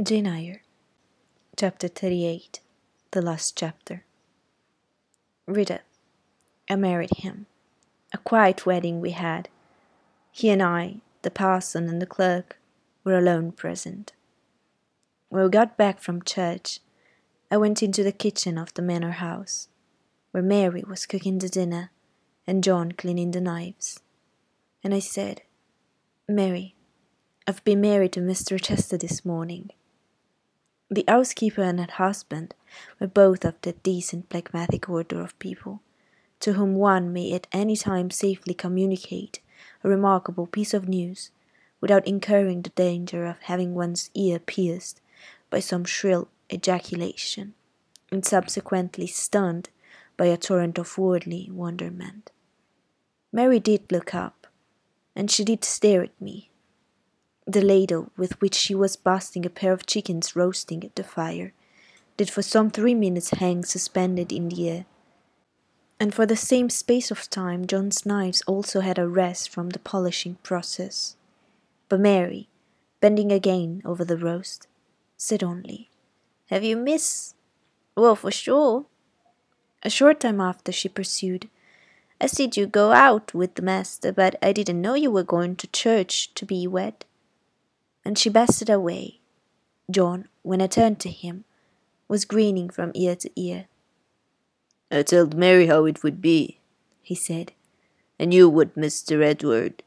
Jane Eyre, Chapter 38 The Last Chapter. Reader, I married him. A quiet wedding we had. He and I, the parson and the clerk, were alone present. When we got back from church, I went into the kitchen of the manor house, where Mary was cooking the dinner and John cleaning the knives. And I said, Mary, I've been married to Mr. Rochester this morning. The housekeeper and her husband were both of that decent phlegmatic order of people to whom one may at any time safely communicate a remarkable piece of news without incurring the danger of having one's ear pierced by some shrill ejaculation, and subsequently stunned by a torrent of worldly wonderment. Mary did look up, and she did stare at me the ladle with which she was basting a pair of chickens roasting at the fire did for some three minutes hang suspended in the air. And for the same space of time John's knives also had a rest from the polishing process. But Mary, bending again over the roast, said only, Have you, miss? Well, for sure. A short time after she pursued, I see you go out with the master, but I didn't know you were going to church to be wed and she bested away. John, when I turned to him, was grinning from ear to ear. I told Mary how it would be, he said. I knew what Mr. Edward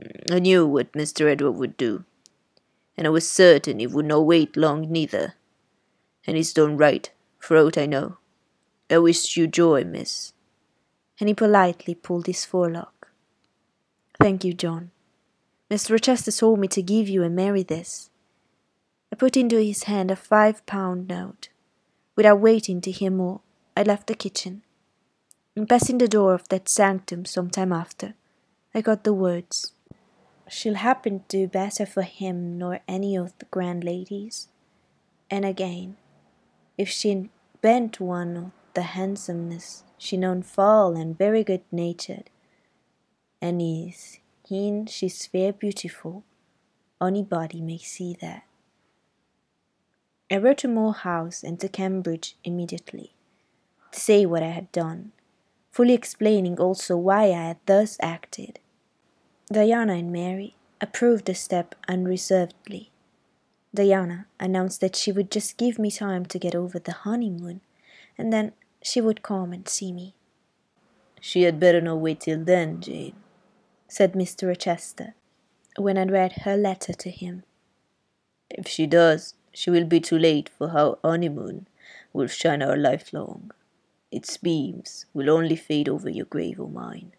mm, I knew what Mr. Edward would do. And I was certain he would not wait long neither. And he's done right, for aught I know. I wish you joy, miss. And he politely pulled his forelock. Thank you, John. Mr. Rochester told me to give you and Mary this. I put into his hand a five pound note. Without waiting to hear more, I left the kitchen. In passing the door of that sanctum some time after, I got the words, She'll happen to do better for him nor any of the grand ladies. And again, if she bent one of the handsomeness, she known fall and very good natured, and is Heen she's fair beautiful. Anybody may see that. I wrote to Moor House and to Cambridge immediately, to say what I had done, fully explaining also why I had thus acted. Diana and Mary approved the step unreservedly. Diana announced that she would just give me time to get over the honeymoon, and then she would come and see me. She had better not wait till then, Jane said Mr. Rochester, when I read her letter to him. If she does, she will be too late, for our honeymoon will shine our life long. Its beams will only fade over your grave or mine.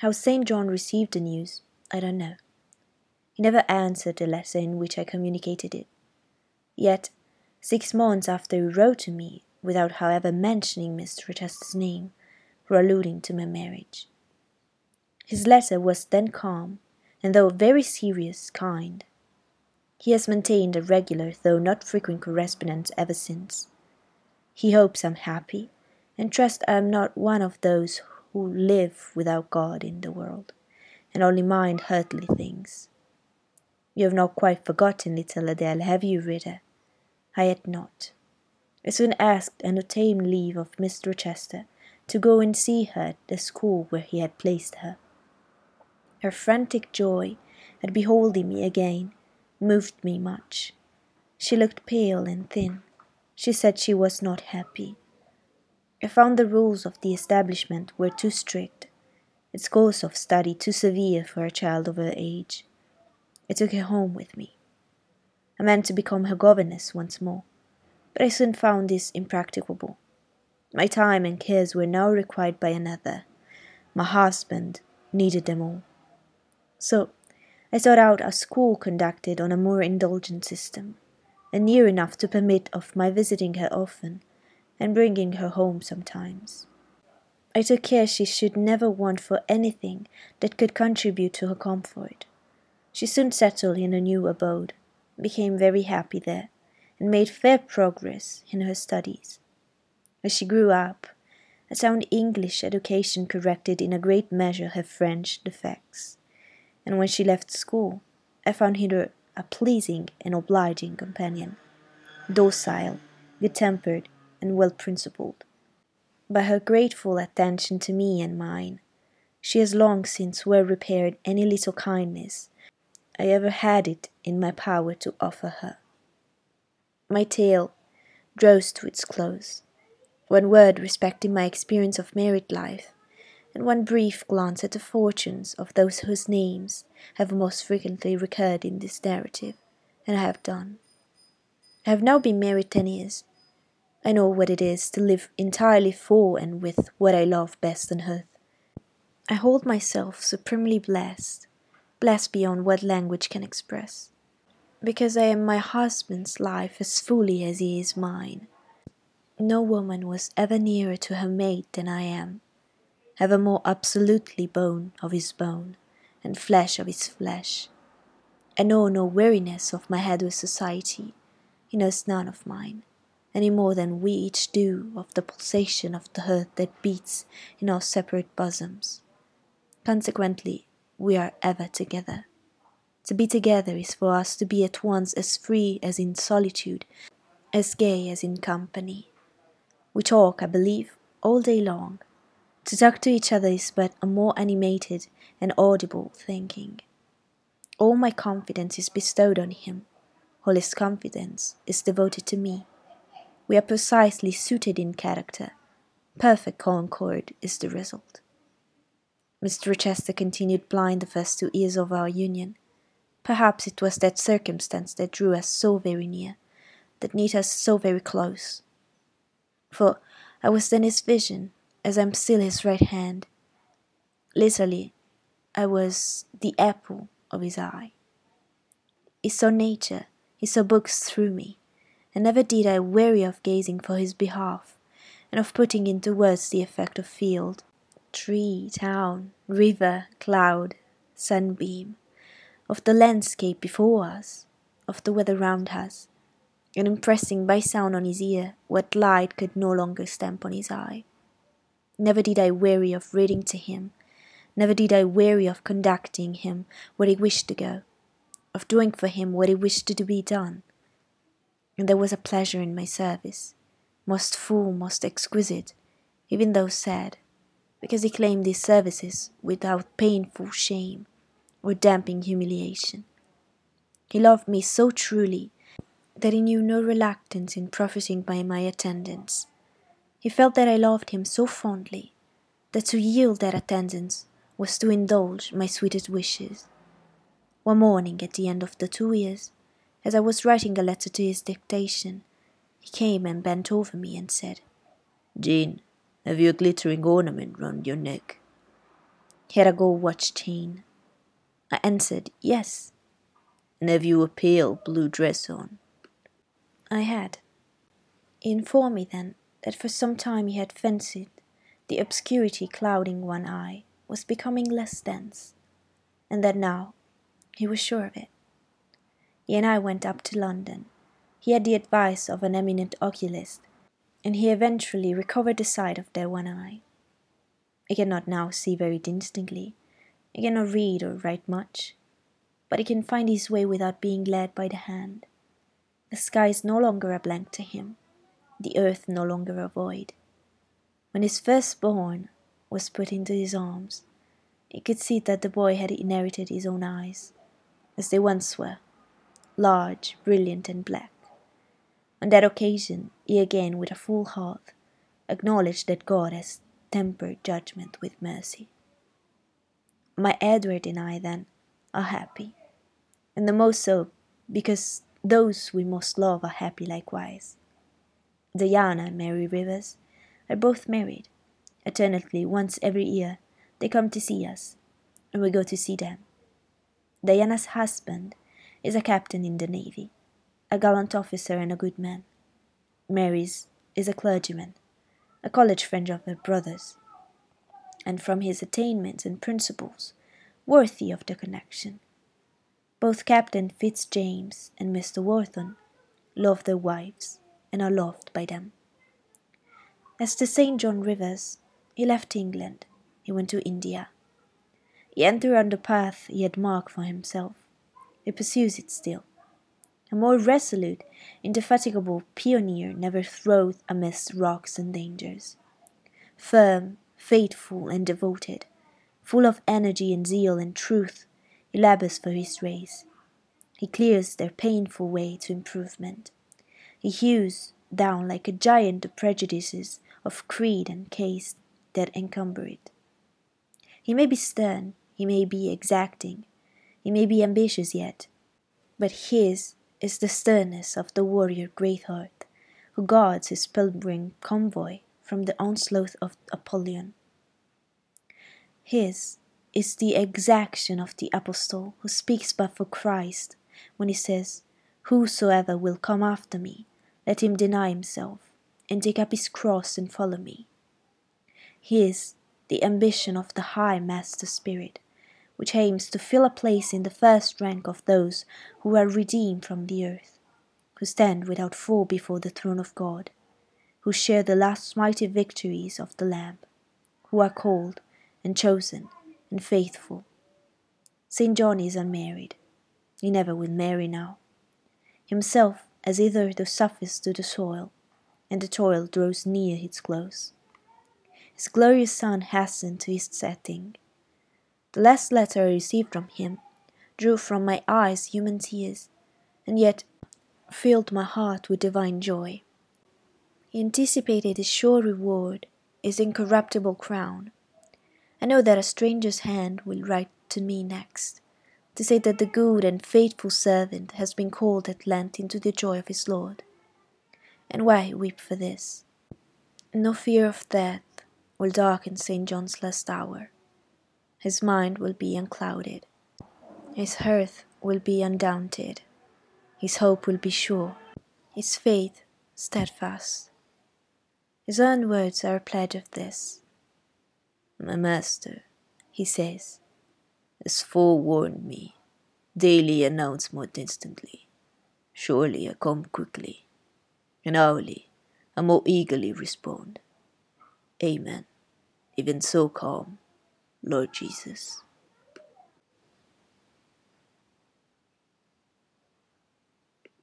How St. John received the news, I don't know. He never answered the letter in which I communicated it. Yet, six months after he wrote to me, without however mentioning Mr. Rochester's name, or alluding to my marriage. His letter was then calm, and though very serious, kind. He has maintained a regular though not frequent correspondence ever since. He hopes I'm happy, and trusts I am not one of those who live without God in the world, and only mind earthly things. You have not quite forgotten little Adele, have you, reader? I had not. I soon asked and obtained leave of Mr. Rochester to go and see her at the school where he had placed her. Her frantic joy at beholding me again moved me much. She looked pale and thin. She said she was not happy. I found the rules of the establishment were too strict, its course of study too severe for a child of her age. I took her home with me. I meant to become her governess once more, but I soon found this impracticable. My time and cares were now required by another. My husband needed them all. So I sought out a school conducted on a more indulgent system, and near enough to permit of my visiting her often and bringing her home sometimes. I took care she should never want for anything that could contribute to her comfort. She soon settled in a new abode, became very happy there, and made fair progress in her studies. As she grew up, a sound English education corrected in a great measure her French defects and when she left school, I found her a pleasing and obliging companion, docile, good tempered, and well principled. By her grateful attention to me and mine, she has long since well repaired any little kindness I ever had it in my power to offer her. My tale draws to its close. One word respecting my experience of married life, and one brief glance at the fortunes of those whose names have most frequently recurred in this narrative, and I have done. I have now been married ten years. I know what it is to live entirely for and with what I love best on earth. I hold myself supremely blessed, blessed beyond what language can express, because I am my husband's life as fully as he is mine. No woman was ever nearer to her mate than I am, ever more absolutely bone of his bone, and flesh of his flesh. I know no weariness of my head with society, he knows none of mine, any more than we each do of the pulsation of the heart that beats in our separate bosoms. Consequently, we are ever together. To be together is for us to be at once as free as in solitude, as gay as in company. We talk, I believe, all day long. To talk to each other is but a more animated and audible thinking. All my confidence is bestowed on him, all his confidence is devoted to me. We are precisely suited in character. Perfect concord is the result. Mr. Rochester continued blind the first two years of our union. Perhaps it was that circumstance that drew us so very near, that knit us so very close for I was then his vision, as I am still his right hand. Literally, I was the apple of his eye. He saw nature, he saw books through me, and never did I weary of gazing for his behalf, and of putting into words the effect of field, tree, town, river, cloud, sunbeam, of the landscape before us, of the weather round us, and impressing by sound on his ear what light could no longer stamp on his eye. Never did I weary of reading to him, never did I weary of conducting him where he wished to go, of doing for him what he wished to be done. And there was a pleasure in my service, most full, most exquisite, even though sad, because he claimed these services without painful shame or damping humiliation. He loved me so truly that he knew no reluctance in profiting by my attendance. He felt that I loved him so fondly that to yield that attendance was to indulge my sweetest wishes. One morning at the end of the two years, as I was writing a letter to his dictation, he came and bent over me and said, Jane, have you a glittering ornament round your neck? He had a gold watch chain. I answered, Yes. And have you a pale blue dress on? I had. He informed me then that for some time he had fancied the obscurity clouding one eye was becoming less dense, and that now he was sure of it. He and I went up to London. He had the advice of an eminent oculist, and he eventually recovered the sight of that one eye. He cannot now see very distinctly, he cannot read or write much, but he can find his way without being led by the hand. The sky is no longer a blank to him, the earth no longer a void. When his firstborn was put into his arms, he could see that the boy had inherited his own eyes, as they once were, large, brilliant, and black. On that occasion, he again, with a full heart, acknowledged that God has tempered judgment with mercy. My Edward and I, then, are happy, and the more so because those we most love are happy likewise. Diana and Mary Rivers are both married. Eternally, once every year, they come to see us, and we go to see them. Diana's husband is a captain in the navy, a gallant officer and a good man. Mary's is a clergyman, a college friend of her brother's, and from his attainments and principles, worthy of the connection. Both Captain Fitzjames and Mr. Wharton love their wives and are loved by them. As to St. John Rivers, he left England, he went to India. He entered on the path he had marked for himself. He pursues it still, A more resolute, indefatigable pioneer never throve amidst rocks and dangers. Firm, faithful, and devoted, full of energy and zeal and truth, he labors for his race. He clears their painful way to improvement. He hews down like a giant the prejudices of creed and caste that encumber it. He may be stern, he may be exacting, he may be ambitious yet, but his is the sternness of the warrior Greatheart, who guards his pilgrim convoy from the onslaught of Apollyon. His is the exaction of the apostle who speaks but for Christ when he says, Whosoever will come after me, let him deny himself, and take up his cross and follow me. His the ambition of the high master spirit, which aims to fill a place in the first rank of those who are redeemed from the earth, who stand without fall before the throne of God, who share the last mighty victories of the Lamb, who are called and chosen and faithful. St. John is unmarried. He never will marry now. Himself as either the surface to the soil, and the toil draws near its close. His glorious sun hastened to his setting. The last letter I received from him drew from my eyes human tears, and yet filled my heart with divine joy. He anticipated his sure reward, his incorruptible crown. I know that a stranger's hand will write to me next, to say that the good and faithful servant has been called at length into the joy of his Lord. And why weep for this? No fear of death, will darken St. John's last hour. His mind will be unclouded. His heart will be undaunted. His hope will be sure. His faith steadfast. His own words are a pledge of this. My master, he says, has forewarned me. Daily announced more instantly. Surely I come quickly, and hourly I more eagerly respond. Amen even so calm, Lord Jesus.